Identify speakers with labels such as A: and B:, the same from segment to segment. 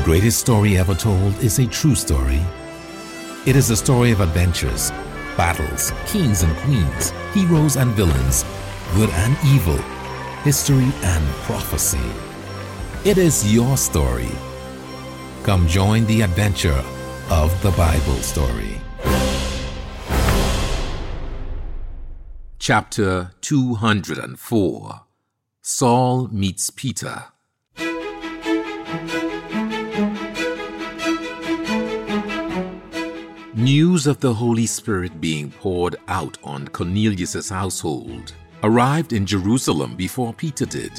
A: The greatest story ever told is a true story. It is a story of adventures, battles, kings and queens, heroes and villains, good and evil, history and prophecy. It is your story. Come join the adventure of the Bible story. Chapter 204 Saul meets Peter. News of the Holy Spirit being poured out on Cornelius' household arrived in Jerusalem before Peter did.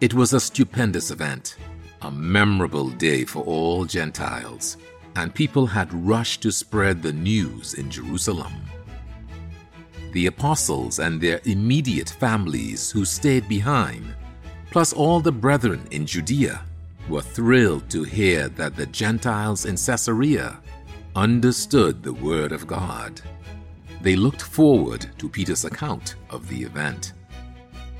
A: It was a stupendous event, a memorable day for all Gentiles, and people had rushed to spread the news in Jerusalem. The apostles and their immediate families who stayed behind, plus all the brethren in Judea, were thrilled to hear that the Gentiles in Caesarea understood the Word of God. They looked forward to Peter's account of the event.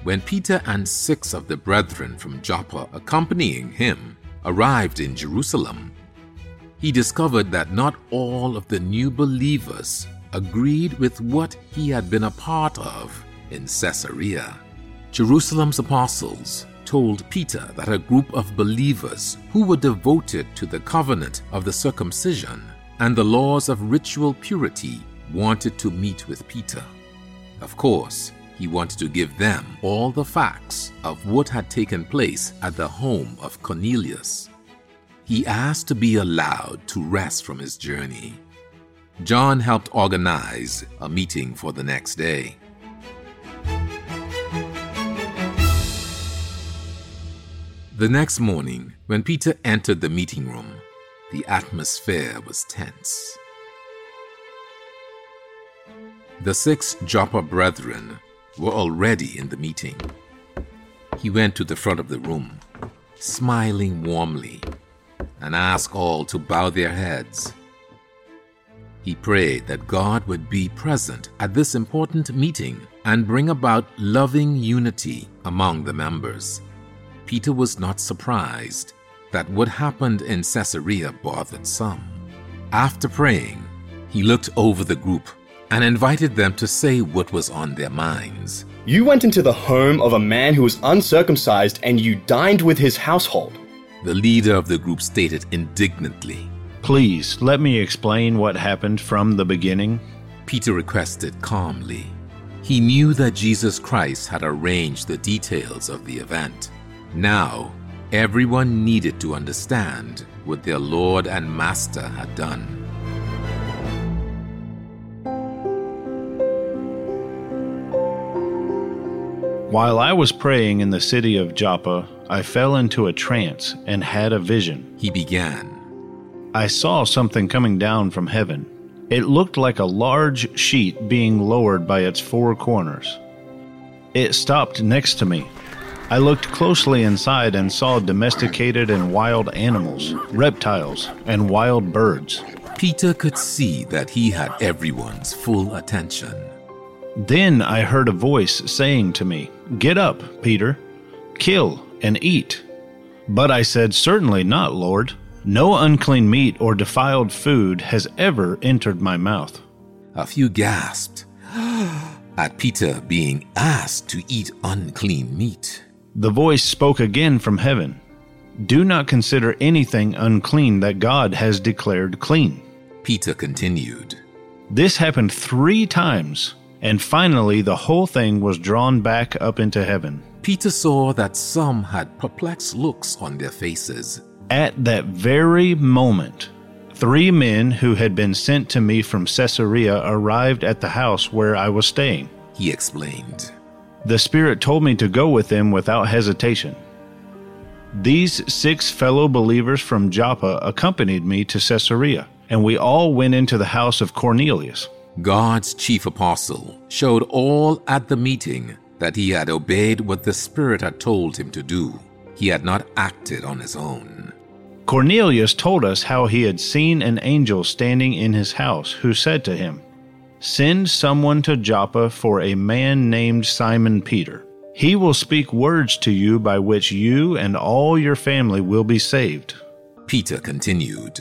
A: When Peter and six of the brethren from Joppa accompanying him arrived in Jerusalem, he discovered that not all of the new believers agreed with what he had been a part of in Caesarea. Jerusalem's apostles told Peter that a group of believers who were devoted to the covenant of the circumcision and the laws of ritual purity wanted to meet with Peter. Of course, he wanted to give them all the facts of what had taken place at the home of Cornelius. He asked to be allowed to rest from his journey. John helped organize a meeting for the next day. The next morning, when Peter entered the meeting room, the atmosphere was tense. The six Joppa brethren were already in the meeting. He went to the front of the room, smiling warmly, and asked all to bow their heads. He prayed that God would be present at this important meeting and bring about loving unity among the members. Peter was not surprised that what happened in Caesarea bothered some. After praying, he looked over the group and invited them to say what was on their minds.
B: You went into the home of a man who was uncircumcised and you dined with his household.
A: The leader of the group stated indignantly.
C: Please, let me explain what happened from the beginning.
A: Peter requested calmly. He knew that Jesus Christ had arranged the details of the event. Now, everyone needed to understand what their Lord and Master had done.
C: While I was praying in the city of Joppa, I fell into a trance and had a vision.
A: He began.
C: I saw something coming down from heaven. It looked like a large sheet being lowered by its four corners. It stopped next to me. I looked closely inside and saw domesticated and wild animals, reptiles, and wild birds.
A: Peter could see that he had everyone's full attention.
C: Then I heard a voice saying to me, Get up, Peter, kill and eat. But I said, Certainly not, Lord. No unclean meat or defiled food has ever entered my mouth.
A: A few gasped at Peter being asked to eat unclean meat.
C: The voice spoke again from heaven Do not consider anything unclean that God has declared clean.
A: Peter continued.
C: This happened three times and finally, the whole thing was drawn back up into heaven.
A: Peter saw that some had perplexed looks on their faces.
C: At that very moment, three men who had been sent to me from Caesarea arrived at the house where I was staying.
A: He explained.
C: The Spirit told me to go with them without hesitation. These six fellow believers from Joppa accompanied me to Caesarea, and we all went into the house of Cornelius.
A: God's chief apostle showed all at the meeting that he had obeyed what the Spirit had told him to do. He had not acted on his own.
C: Cornelius told us how he had seen an angel standing in his house who said to him, Send someone to Joppa for a man named Simon Peter. He will speak words to you by which you and all your family will be saved.
A: Peter continued.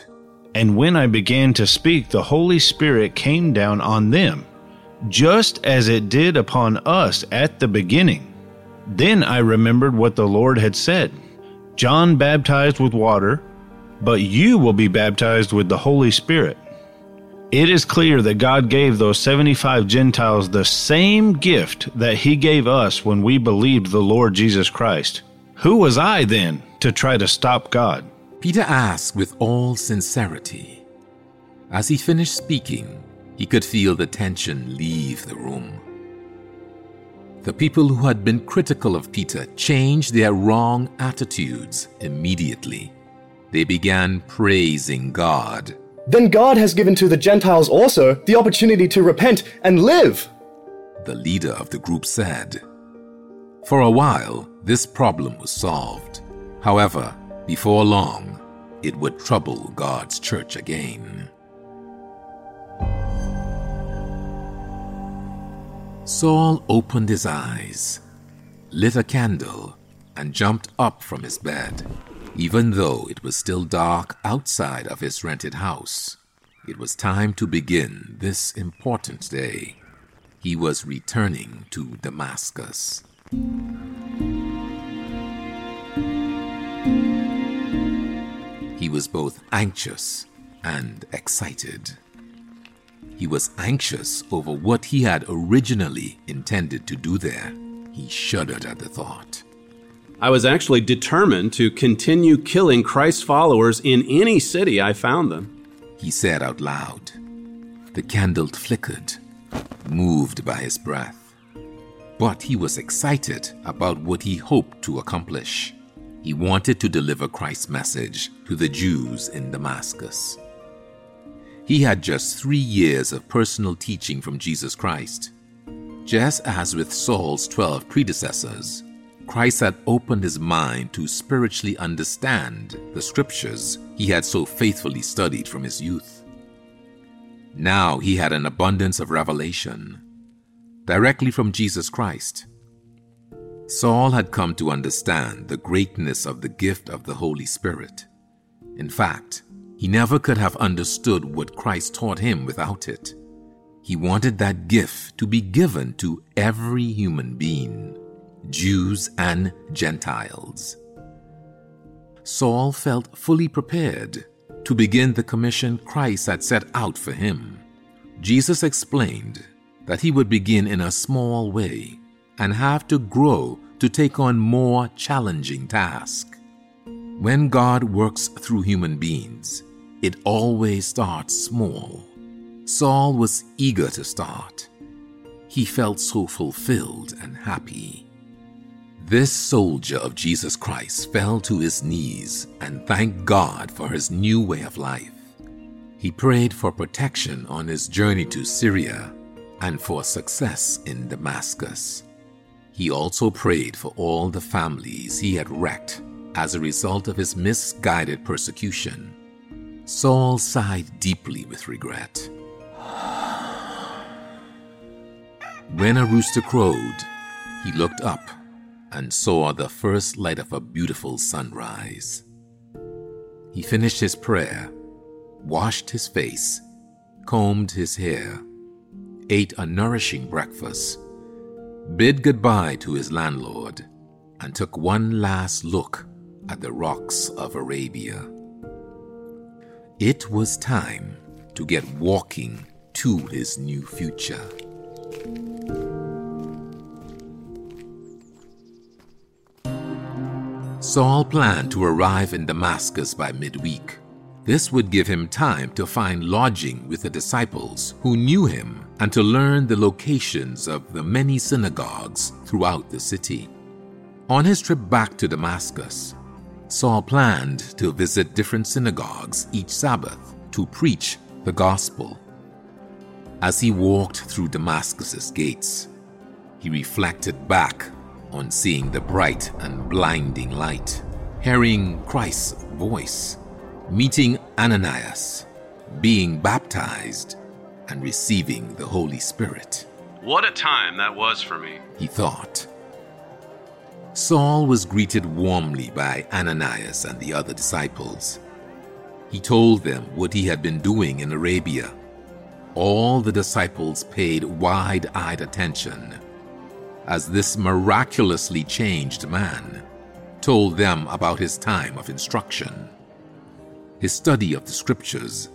C: And when I began to speak, the Holy Spirit came down on them, just as it did upon us at the beginning. Then I remembered what the Lord had said John baptized with water, but you will be baptized with the Holy Spirit. It is clear that God gave those 75 Gentiles the same gift that He gave us when we believed the Lord Jesus Christ. Who was I then to try to stop God?
A: Peter asked with all sincerity. As he finished speaking, he could feel the tension leave the room. The people who had been critical of Peter changed their wrong attitudes immediately. They began praising God.
B: Then God has given to the Gentiles also the opportunity to repent and live.
A: The leader of the group said. For a while, this problem was solved. However, before long, it would trouble God's church again. Saul opened his eyes, lit a candle, and jumped up from his bed. Even though it was still dark outside of his rented house, it was time to begin this important day. He was returning to Damascus. He was both anxious and excited. He was anxious over what he had originally intended to do there. He shuddered at the thought.
D: I was actually determined to continue killing Christ's followers in any city I found them.
A: He said out loud. The candle flickered, moved by his breath. But he was excited about what he hoped to accomplish. He wanted to deliver Christ's message to the Jews in Damascus. He had just three years of personal teaching from Jesus Christ. Just as with Saul's 12 predecessors, Christ had opened his mind to spiritually understand the scriptures he had so faithfully studied from his youth. Now he had an abundance of revelation directly from Jesus Christ. Saul had come to understand the greatness of the gift of the Holy Spirit. In fact, he never could have understood what Christ taught him without it. He wanted that gift to be given to every human being, Jews and Gentiles. Saul felt fully prepared to begin the commission Christ had set out for him. Jesus explained that he would begin in a small way and have to grow to take on more challenging tasks. When God works through human beings, it always starts small. Saul was eager to start. He felt so fulfilled and happy. This soldier of Jesus Christ fell to his knees and thanked God for his new way of life. He prayed for protection on his journey to Syria and for success in Damascus. He also prayed for all the families he had wrecked as a result of his misguided persecution. Saul sighed deeply with regret. When a rooster crowed, he looked up and saw the first light of a beautiful sunrise. He finished his prayer, washed his face, combed his hair, ate a nourishing breakfast, bid goodbye to his landlord, and took one last look at the rocks of Arabia. It was time to get walking to his new future. Saul planned to arrive in Damascus by midweek. This would give him time to find lodging with the disciples who knew him and to learn the locations of the many synagogues throughout the city. On his trip back to Damascus, Saul planned to visit different synagogues each Sabbath to preach the gospel. As he walked through Damascus's gates, he reflected back on seeing the bright and blinding light, hearing Christ's voice, meeting Ananias, being baptized, and receiving the Holy Spirit.
D: What a time that was for me,
A: he thought. Saul was greeted warmly by Ananias and the other disciples. He told them what he had been doing in Arabia. All the disciples paid wide eyed attention as this miraculously changed man told them about his time of instruction, his study of the scriptures,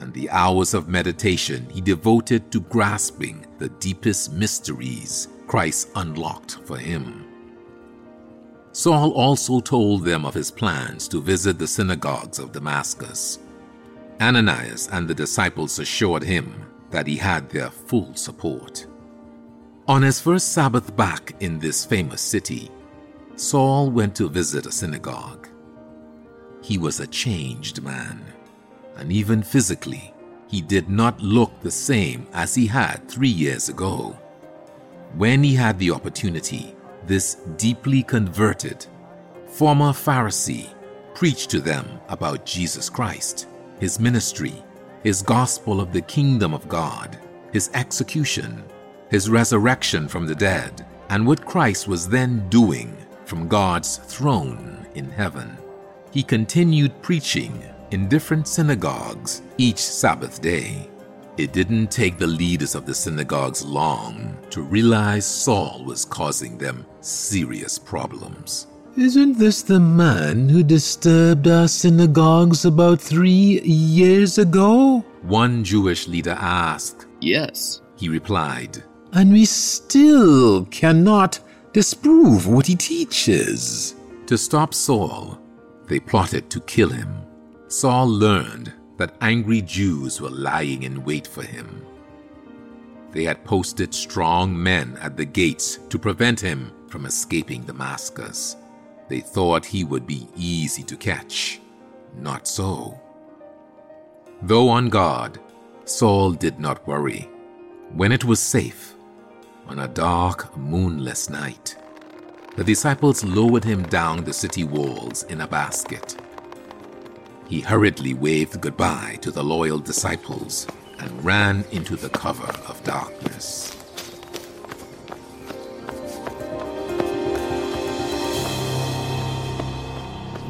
A: and the hours of meditation he devoted to grasping the deepest mysteries Christ unlocked for him. Saul also told them of his plans to visit the synagogues of Damascus. Ananias and the disciples assured him that he had their full support. On his first Sabbath back in this famous city, Saul went to visit a synagogue. He was a changed man, and even physically, he did not look the same as he had three years ago. When he had the opportunity, this deeply converted former Pharisee preached to them about Jesus Christ, his ministry, his gospel of the kingdom of God, his execution, his resurrection from the dead, and what Christ was then doing from God's throne in heaven. He continued preaching in different synagogues each Sabbath day. It didn't take the leaders of the synagogues long to realize Saul was causing them serious problems.
E: Isn't this the man who disturbed our synagogues about three years ago?
A: One Jewish leader asked.
B: Yes.
A: He replied,
E: And we still cannot disprove what he teaches.
A: To stop Saul, they plotted to kill him. Saul learned that angry Jews were lying in wait for him. They had posted strong men at the gates to prevent him from escaping Damascus. They thought he would be easy to catch. Not so. Though on guard, Saul did not worry. When it was safe, on a dark, moonless night, the disciples lowered him down the city walls in a basket. He hurriedly waved goodbye to the loyal disciples and ran into the cover of darkness.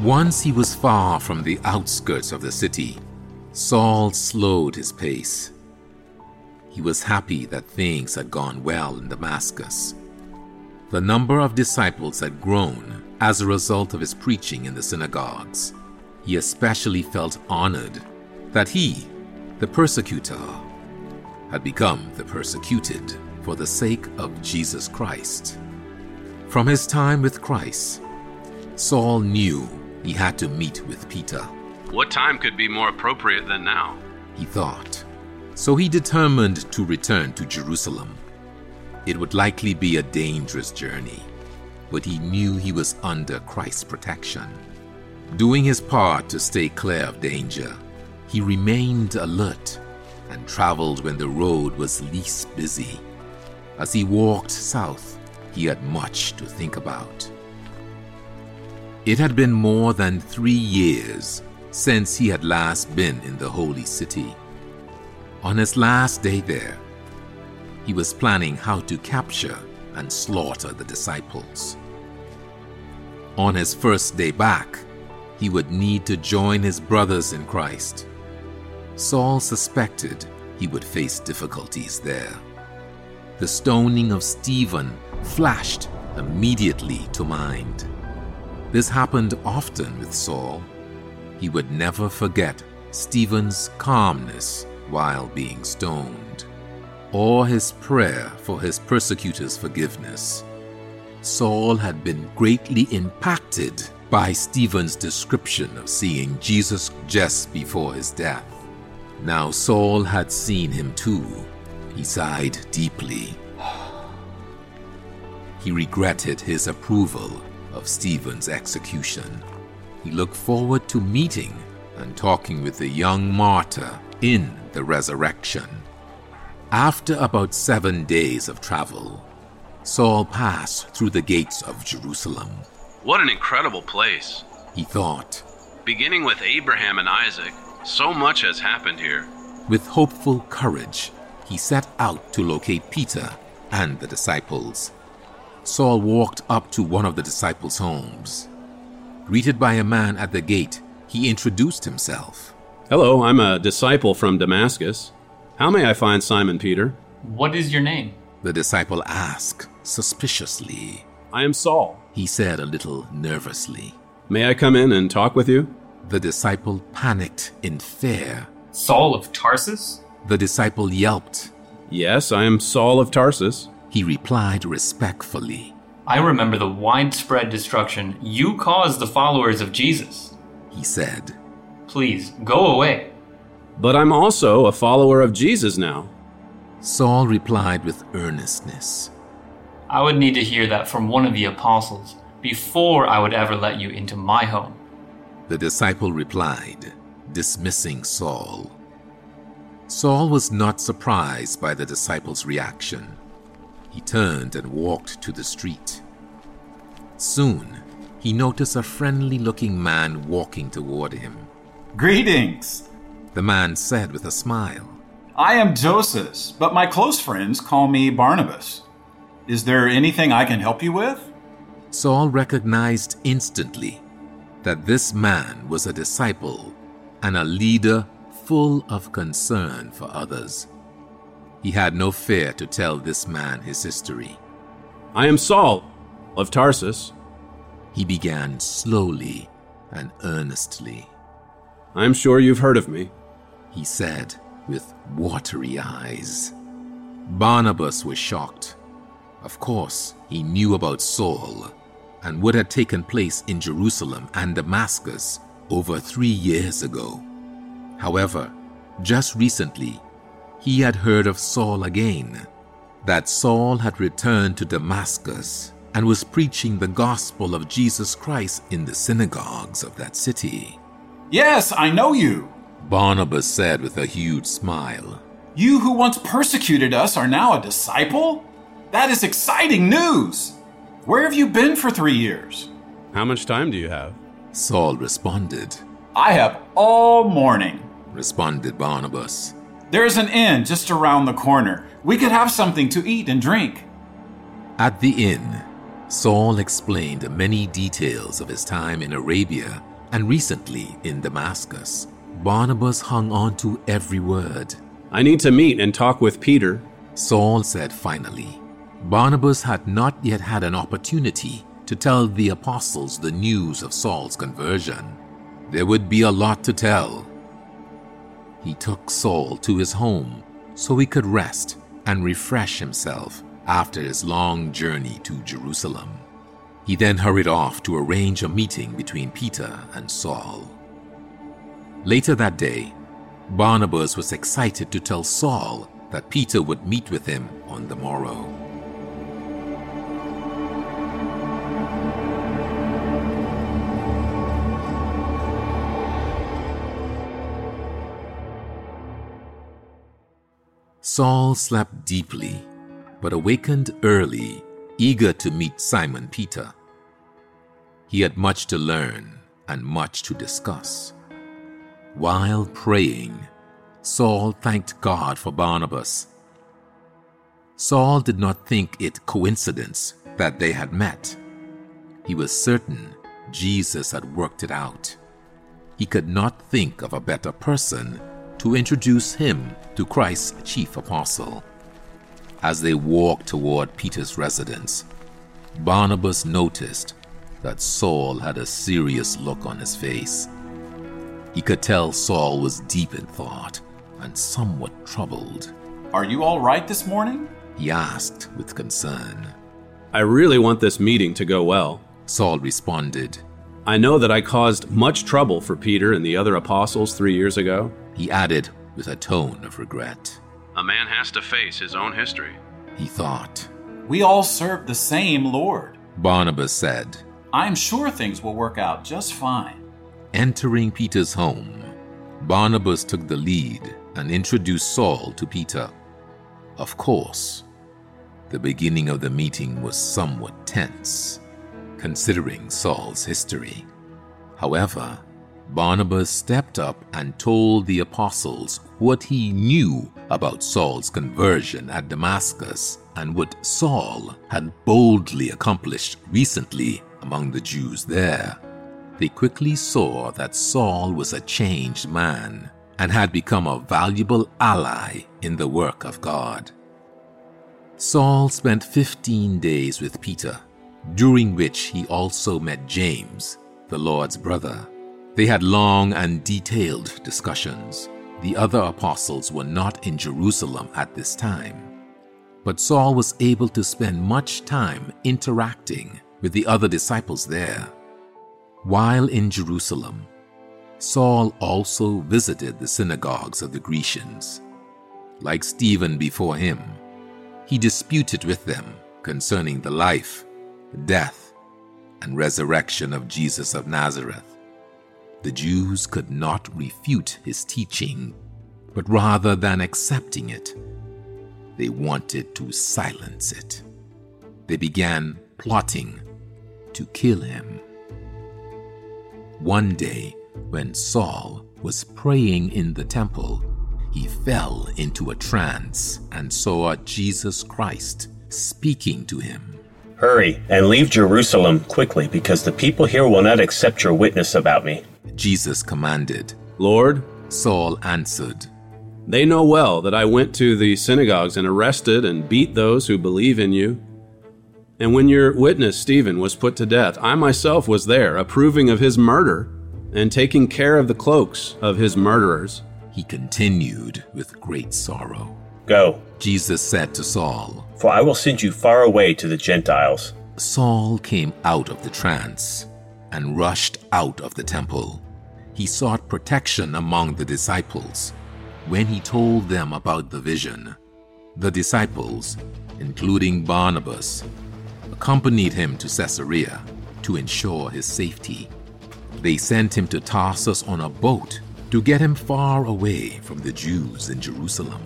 A: Once he was far from the outskirts of the city, Saul slowed his pace. He was happy that things had gone well in Damascus. The number of disciples had grown as a result of his preaching in the synagogues. He especially felt honored that he, the persecutor, had become the persecuted for the sake of Jesus Christ. From his time with Christ, Saul knew he had to meet with Peter.
D: What time could be more appropriate than now?
A: He thought. So he determined to return to Jerusalem. It would likely be a dangerous journey, but he knew he was under Christ's protection. Doing his part to stay clear of danger, he remained alert and traveled when the road was least busy. As he walked south, he had much to think about. It had been more than three years since he had last been in the holy city. On his last day there, he was planning how to capture and slaughter the disciples. On his first day back, he would need to join his brothers in Christ. Saul suspected he would face difficulties there. The stoning of Stephen flashed immediately to mind. This happened often with Saul. He would never forget Stephen's calmness while being stoned, or his prayer for his persecutors' forgiveness. Saul had been greatly impacted by Stephen's description of seeing Jesus just before his death. Now Saul had seen him too. He sighed deeply. He regretted his approval of Stephen's execution. He looked forward to meeting and talking with the young martyr in the resurrection. After about seven days of travel, Saul passed through the gates of Jerusalem.
D: What an incredible place.
A: He thought,
D: Beginning with Abraham and Isaac, so much has happened here.
A: with hopeful courage, he set out to locate Peter and the disciples. Saul walked up to one of the disciples' homes. Greeted by a man at the gate, He introduced himself.
D: Hello, I'm a disciple from Damascus. How may I find Simon Peter?
F: What is your name?
A: The disciple asked suspiciously.
D: I am Saul.
A: He said a little nervously.
D: May I come in and talk with you?
A: The disciple panicked in fear.
F: Saul of Tarsus?
A: The disciple yelped.
D: Yes, I am Saul of Tarsus.
A: He replied respectfully.
F: I remember the widespread destruction you caused the followers of Jesus.
A: He said,
F: Please, go away.
D: But I'm also a follower of Jesus now.
A: Saul replied with earnestness.
F: I would need to hear that from one of the apostles before I would ever let you into my home.
A: The disciple replied, dismissing Saul. Saul was not surprised by the disciple's reaction. He turned and walked to the street. Soon, he noticed a friendly looking man walking toward him.
G: Greetings.
A: The man said with a smile.
G: I am Joseph, but my close friends call me Barnabas. Is there anything I can help you with?
A: Saul recognized instantly that this man was a disciple and a leader full of concern for others. He had no fear to tell this man his history.
D: I am Saul of Tarsus.
A: He began slowly and earnestly.
D: I'm sure you've heard of me.
A: He said with watery eyes. Barnabas was shocked. Of course, he knew about Saul and what had taken place in Jerusalem and Damascus over three years ago. However, just recently, he had heard of Saul again, that Saul had returned to Damascus and was preaching the gospel of Jesus Christ in the synagogues of that city.
G: Yes, I know you.
A: Barnabas said with a huge smile.
G: You who once persecuted us are now a disciple? That is exciting news! Where have you been for three years?
D: How much time do you have?
A: Saul responded.
G: I have all morning.
A: Responded Barnabas.
G: There's an inn just around the corner. We could have something to eat and drink.
A: At the inn, Saul explained many details of his time in Arabia and recently in Damascus. Barnabas hung on to every word.
D: I need to meet and talk with Peter.
A: Saul said finally. Barnabas had not yet had an opportunity to tell the apostles the news of Saul's conversion. There would be a lot to tell. He took Saul to his home so he could rest and refresh himself after his long journey to Jerusalem. He then hurried off to arrange a meeting between Peter and Saul. Later that day, Barnabas was excited to tell Saul that Peter would meet with him on the morrow. Saul slept deeply, but awakened early, eager to meet Simon Peter. He had much to learn and much to discuss. While praying, Saul thanked God for Barnabas. Saul did not think it coincidence that they had met. He was certain Jesus had worked it out. He could not think of a better person to introduce him to Christ's chief apostle. As they walked toward Peter's residence, Barnabas noticed that Saul had a serious look on his face. He could tell Saul was deep in thought and somewhat troubled.
G: Are you all right this morning?
A: He asked with concern.
D: I really want this meeting to go well.
A: Saul responded.
D: I know that I caused much trouble for Peter and the other apostles three years ago.
A: He added with a tone of regret.
D: A man has to face his own history.
A: He thought.
G: We all serve the same Lord.
A: Barnabas said.
G: I'm sure things will work out just fine.
A: Entering Peter's home, Barnabas took the lead and introduced Saul to Peter. Of course, the beginning of the meeting was somewhat tense, considering Saul's history. However, Barnabas stepped up and told the apostles what he knew about Saul's conversion at Damascus and what Saul had boldly accomplished recently among the Jews there. they quickly saw that Saul was a changed man and had become a valuable ally in the work of God. Saul spent 15 days with Peter, during which he also met James, the Lord's brother. They had long and detailed discussions. The other apostles were not in Jerusalem at this time. But Saul was able to spend much time interacting with the other disciples there. While in Jerusalem, Saul also visited the synagogues of the Grecians. Like Stephen before him, he disputed with them concerning the life, death, and resurrection of Jesus of Nazareth. The Jews could not refute his teaching, but rather than accepting it, they wanted to silence it. They began plotting to kill him. One day, when Saul was praying in the temple, he fell into a trance and saw Jesus Christ speaking to him.
H: Hurry and leave Jerusalem quickly, because the people here will not accept your witness about me.
A: Jesus commanded.
D: Lord,
A: Saul answered,
D: they know well that I went to the synagogues and arrested and beat those who believe in you. And when your witness Stephen was put to death, I myself was there, approving of his murder and taking care of the cloaks of his murderers.
A: He continued with great sorrow.
H: Go,
A: Jesus said to Saul,
H: for I will send you far away to the Gentiles.
A: Saul came out of the trance and rushed out of the temple. He sought protection among the disciples. When he told them about the vision, the disciples, including Barnabas, accompanied him to Caesarea to ensure his safety. They sent him to Tarsus on a boat to get him far away from the Jews in Jerusalem.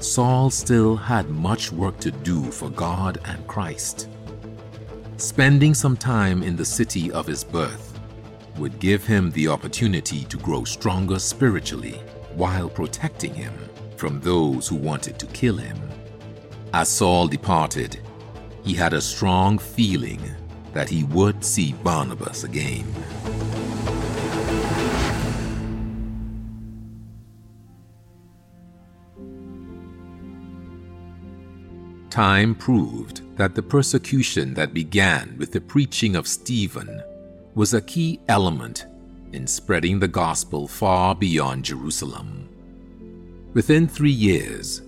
A: Saul still had much work to do for God and Christ. Spending some time in the city of his birth would give him the opportunity to grow stronger spiritually while protecting him from those who wanted to kill him. As Saul departed, he had a strong feeling that he would see Barnabas again. Time proved that the persecution that began with the preaching of Stephen was a key element in spreading the gospel far beyond Jerusalem. Within three years,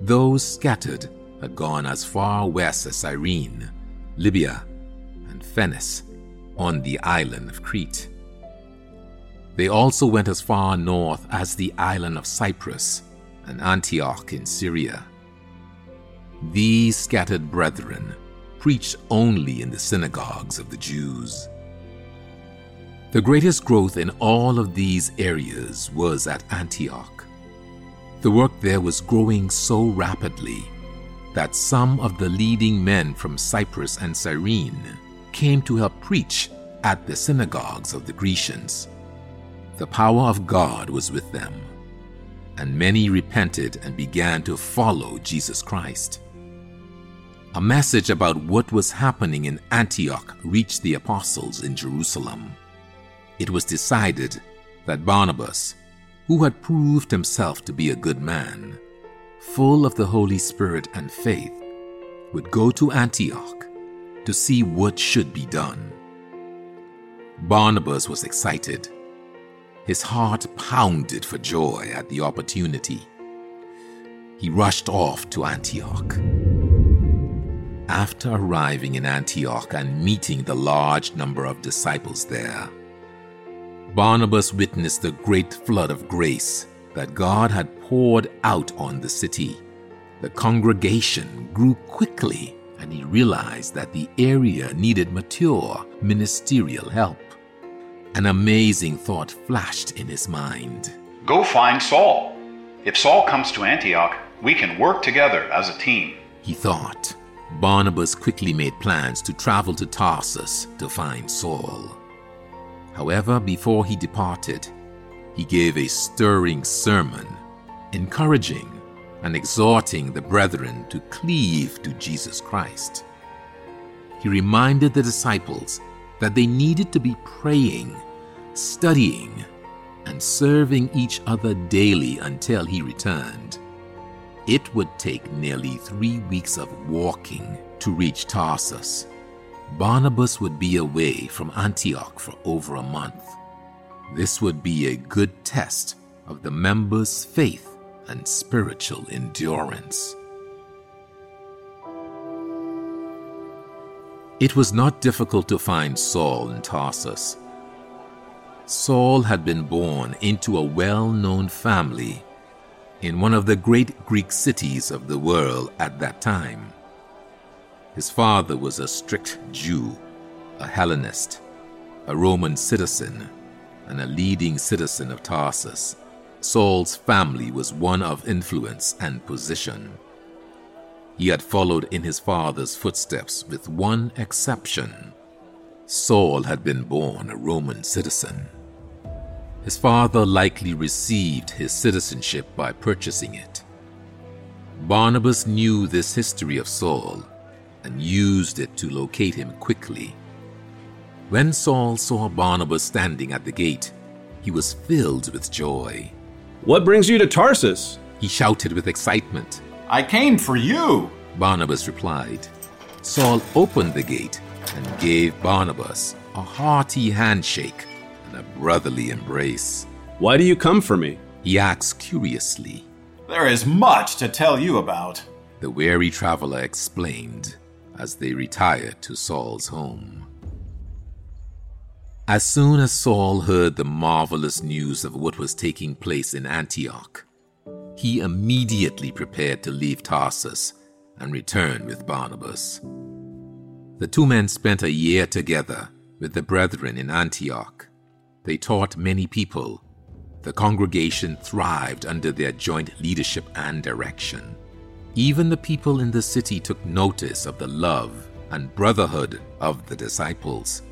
A: those scattered had gone as far west as Cyrene, Libya, and Phoenice on the island of Crete. They also went as far north as the island of Cyprus and Antioch in Syria. These scattered brethren preached only in the synagogues of the Jews. The greatest growth in all of these areas was at Antioch. The work there was growing so rapidly that some of the leading men from Cyprus and Cyrene came to help preach at the synagogues of the Grecians. The power of God was with them, and many repented and began to follow Jesus Christ. A message about what was happening in Antioch reached the apostles in Jerusalem. It was decided that Barnabas, who had proved himself to be a good man, full of the Holy Spirit and faith, would go to Antioch to see what should be done. Barnabas was excited. His heart pounded for joy at the opportunity. He rushed off to Antioch. After arriving in Antioch and meeting the large number of disciples there, Barnabas witnessed the great flood of grace that God had poured out on the city. The congregation grew quickly, and he realized that the area needed mature ministerial help. An amazing thought flashed in his mind.
I: Go find Saul. If Saul comes to Antioch, we can work together as a team.
A: He thought. Barnabas quickly made plans to travel to Tarsus to find Saul. However, before he departed, he gave a stirring sermon, encouraging and exhorting the brethren to cleave to Jesus Christ. He reminded the disciples that they needed to be praying, studying, and serving each other daily until he returned. It would take nearly three weeks of walking to reach Tarsus. Barnabas would be away from Antioch for over a month. This would be a good test of the members' faith and spiritual endurance. It was not difficult to find Saul in Tarsus. Saul had been born into a well known family in one of the great Greek cities of the world at that time. His father was a strict Jew, a Hellenist, a Roman citizen, and a leading citizen of Tarsus. Saul's family was one of influence and position. He had followed in his father's footsteps with one exception. Saul had been born a Roman citizen. His father likely received his citizenship by purchasing it. Barnabas knew this history of Saul and used it to locate him quickly. When Saul saw Barnabas standing at the gate, he was filled with joy.
D: What brings you to Tarsus?
A: He shouted with excitement.
G: I came for you.
A: Barnabas replied. Saul opened the gate and gave Barnabas a hearty handshake and a brotherly embrace.
D: Why do you come for me?
A: He asked curiously.
G: There is much to tell you about.
A: The weary traveler explained as they retired to Saul's home. As soon as Saul heard the marvelous news of what was taking place in Antioch, he immediately prepared to leave Tarsus and return with Barnabas. The two men spent a year together with the brethren in Antioch. They taught many people. The congregation thrived under their joint leadership and direction. Even the people in the city took notice of the love and brotherhood of the disciples.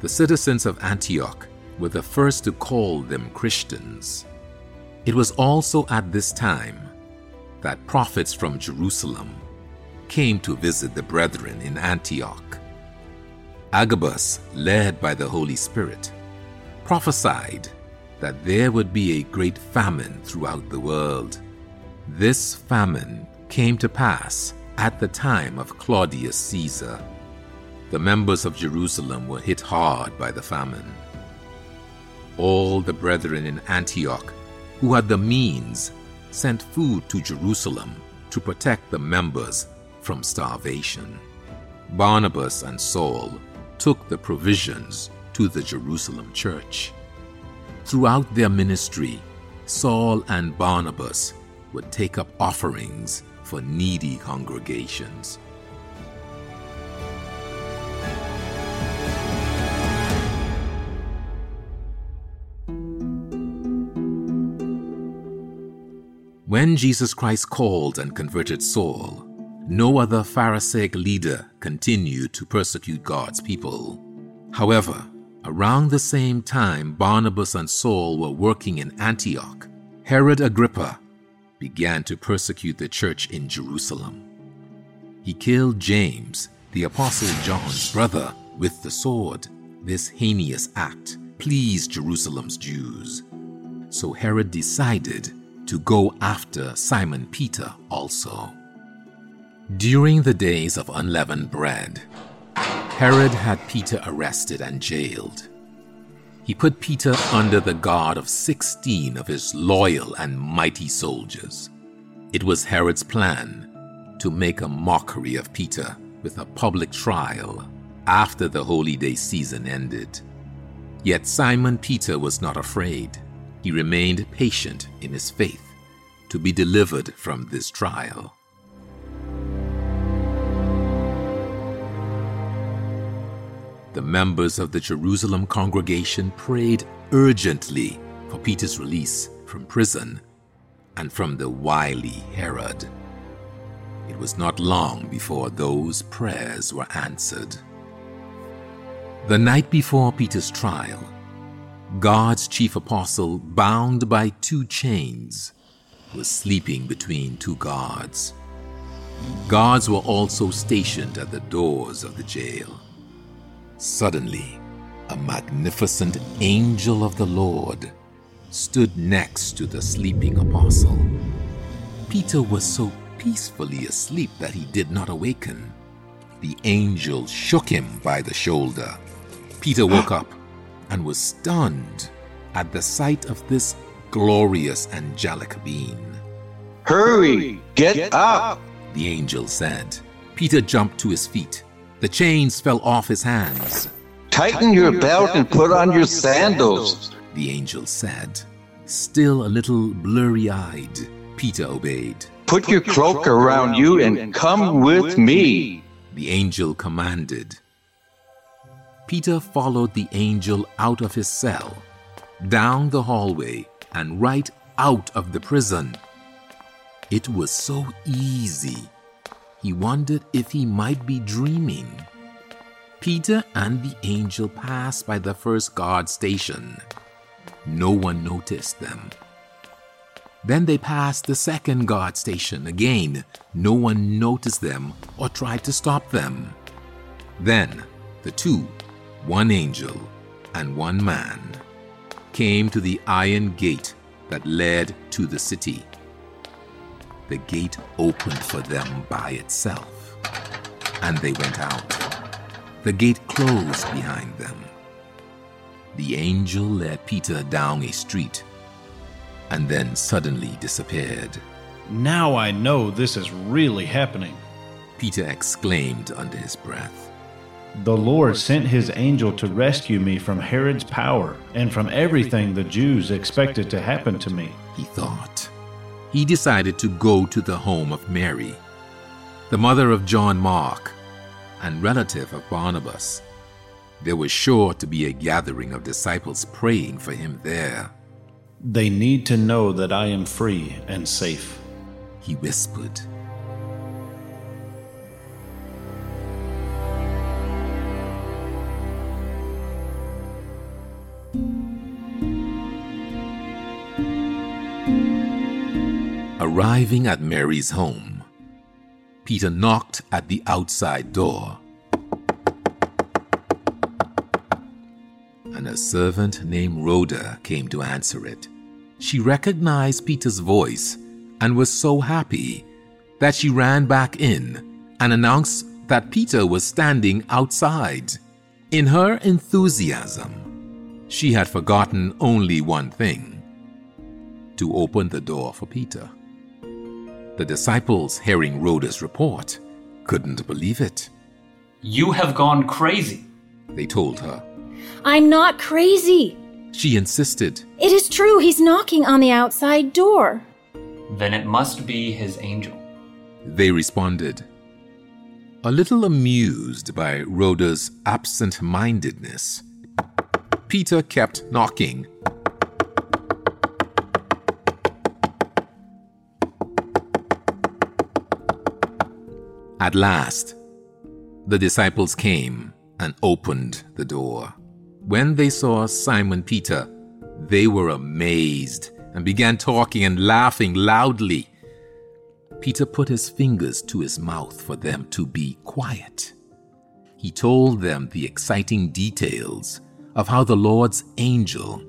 A: The citizens of Antioch were the first to call them Christians. It was also at this time that prophets from Jerusalem came to visit the brethren in Antioch. Agabus, led by the Holy Spirit, prophesied that there would be a great famine throughout the world. This famine came to pass at the time of Claudius Caesar. The members of Jerusalem were hit hard by the famine. All the brethren in Antioch who had the means sent food to Jerusalem to protect the members from starvation. Barnabas and Saul took the provisions to the Jerusalem church. Throughout their ministry, Saul and Barnabas would take up offerings for needy congregations. When Jesus Christ called and converted Saul, no other Pharisaic leader continued to persecute God's people. However, around the same time Barnabas and Saul were working in Antioch, Herod Agrippa began to persecute the church in Jerusalem. He killed James, the Apostle John's brother, with the sword. This heinous act pleased Jerusalem's Jews. So Herod decided to go after Simon Peter also. During the days of unleavened bread, Herod had Peter arrested and jailed. He put Peter under the guard of 16 of his loyal and mighty soldiers. It was Herod's plan to make a mockery of Peter with a public trial after the holy day season ended. Yet Simon Peter was not afraid. He remained patient in his faith to be delivered from this trial. The members of the Jerusalem congregation prayed urgently for Peter's release from prison and from the wily Herod. It was not long before those prayers were answered. The night before Peter's trial, God's chief apostle, bound by two chains, was sleeping between two guards. Guards were also stationed at the doors of the jail. Suddenly, a magnificent angel of the Lord stood next to the sleeping apostle. Peter was so peacefully asleep that he did not awaken. The angel shook him by the shoulder. Peter woke up and was stunned at the sight of this glorious angelic being.
J: Hurry, get up,
A: the angel said. Peter jumped to his feet. The chains fell off his hands.
J: Tighten your belt and put on your sandals,
A: the angel said. Still a little blurry eyed, Peter obeyed.
J: Put your cloak around you and come with me,
A: the angel commanded. Peter followed the angel out of his cell, down the hallway, and right out of the prison. It was so easy. He wondered if he might be dreaming. Peter and the angel passed by the first guard station. No one noticed them. Then they passed the second guard station. Again, no one noticed them or tried to stop them. Then the two, one angel and one man, came to the iron gate that led to the city. The gate opened for them by itself, and they went out. The gate closed behind them. The angel led Peter down a street and then suddenly disappeared.
C: Now I know this is really happening,
A: Peter exclaimed under his breath.
C: The Lord sent his angel to rescue me from Herod's power and from everything the Jews expected to happen to me,
A: he thought. He decided to go to the home of Mary, the mother of John Mark and relative of Barnabas. There was sure to be a gathering of disciples praying for him there.
C: They need to know that I am free and safe,
A: he whispered. Arriving at Mary's home, Peter knocked at the outside door. And a servant named Rhoda came to answer it. She recognized Peter's voice and was so happy that she ran back in and announced that Peter was standing outside. In her enthusiasm, she had forgotten only one thing to open the door for Peter. The disciples, hearing Rhoda's report, couldn't believe it.
F: You have gone crazy,
A: they told her.
K: I'm not crazy.
A: She insisted.
K: It is true, he's knocking on the outside door.
F: Then it must be his angel.
A: They responded. A little amused by Rhoda's absent mindedness, Peter kept knocking. At last, the disciples came and opened the door. When they saw Simon Peter, they were amazed and began talking and laughing loudly. Peter put his fingers to his mouth for them to be quiet. He told them the exciting details of how the Lord's angel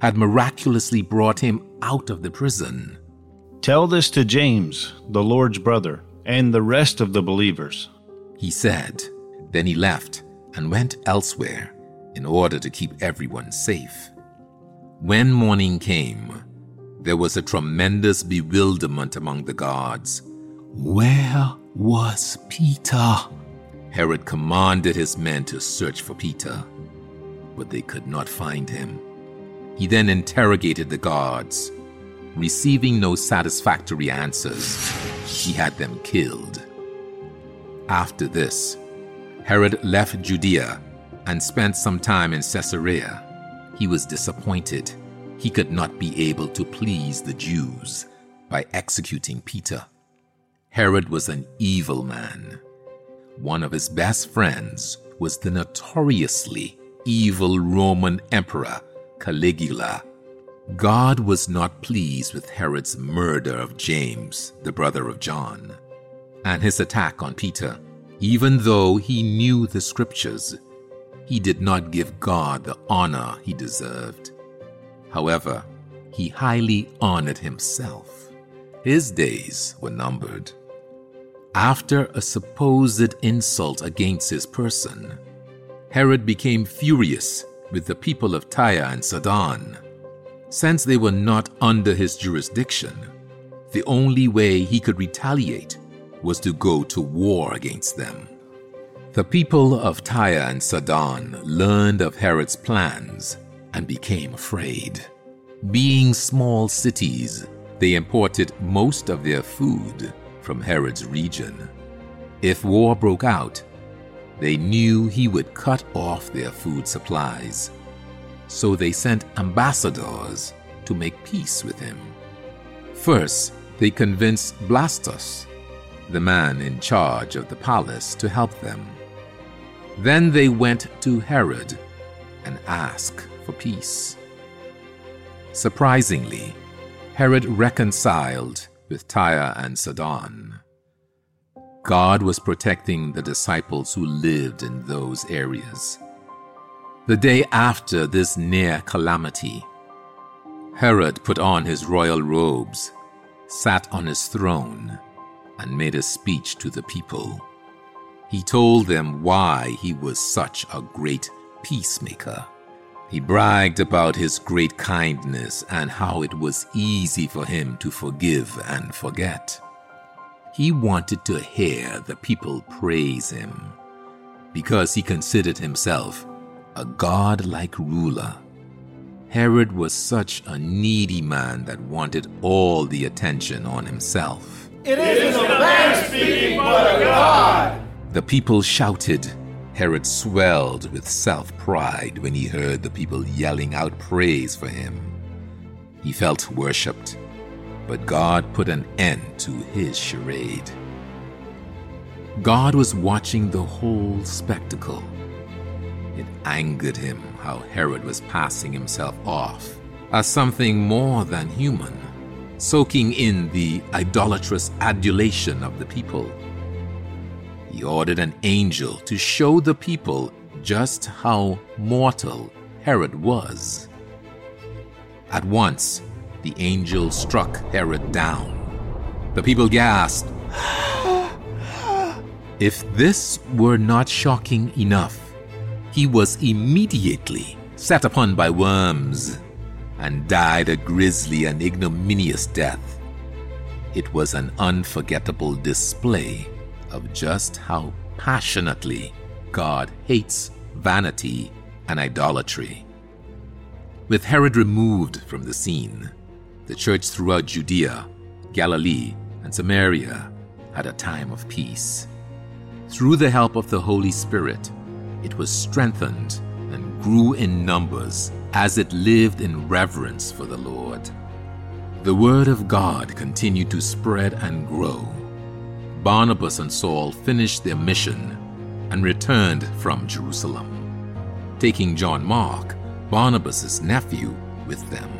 A: had miraculously brought him out of the prison.
C: Tell this to James, the Lord's brother, and the rest of the believers,
A: he said. Then he left and went elsewhere in order to keep everyone safe. When morning came, there was a tremendous bewilderment among the guards. Where was Peter? Herod commanded his men to search for Peter, but they could not find him. He then interrogated the guards. Receiving no satisfactory answers, he had them killed. After this, Herod left Judea and spent some time in Caesarea. He was disappointed he could not be able to please the Jews by executing Peter. Herod was an evil man. One of his best friends was the notoriously evil Roman Emperor Caligula. God was not pleased with Herod's murder of James, the brother of John, and his attack on Peter, even though he knew the scriptures he did not give God the honor he deserved. However, he highly honored himself. His days were numbered. After a supposed insult against his person, Herod became furious with the people of Tyre and Sidon. Since they were not under his jurisdiction, the only way he could retaliate was to go to war against them. The people of Tyre and Sidon learned of Herod's plans and became afraid. Being small cities, they imported most of their food from Herod's region. If war broke out, they knew he would cut off their food supplies. So they sent ambassadors to make peace with him. First, they convinced Blastus, the man in charge of the palace, to help them. Then they went to Herod and asked for peace. Surprisingly, Herod reconciled with Tyre and Sidon. God was protecting the disciples who lived in those areas. The day after this near calamity, Herod put on his royal robes, sat on his throne, and made a speech to the people. He told them why he was such a great peacemaker. He bragged about his great kindness and how it was easy for him to forgive and forget. He wanted to hear the people praise him because he considered himself a godlike ruler. Herod was such a needy man that wanted all the attention on himself.
L: It isn't a man speaking, but a God!
A: The people shouted. Herod swelled with self pride when he heard the people yelling out praise for him. He felt worshipped but God put an end to his charade. God was watching the whole spectacle. It angered him how Herod was passing himself off as something more than human, soaking in the idolatrous adulation of the people. He ordered an angel to show the people just how mortal Herod was. At once, the angel struck Herod down. The people gasped. if this were not shocking enough, he was immediately set upon by worms and died a grisly and ignominious death. It was an unforgettable display of just how passionately God hates vanity and idolatry. With Herod removed from the scene, the church throughout Judea, Galilee, and Samaria had a time of peace. Through the help of the Holy Spirit, it was strengthened and grew in numbers as it lived in reverence for the Lord. The Word of God continued to spread and grow. Barnabas and Saul finished their mission and returned from Jerusalem, taking John Mark, Barnabas' nephew, with them.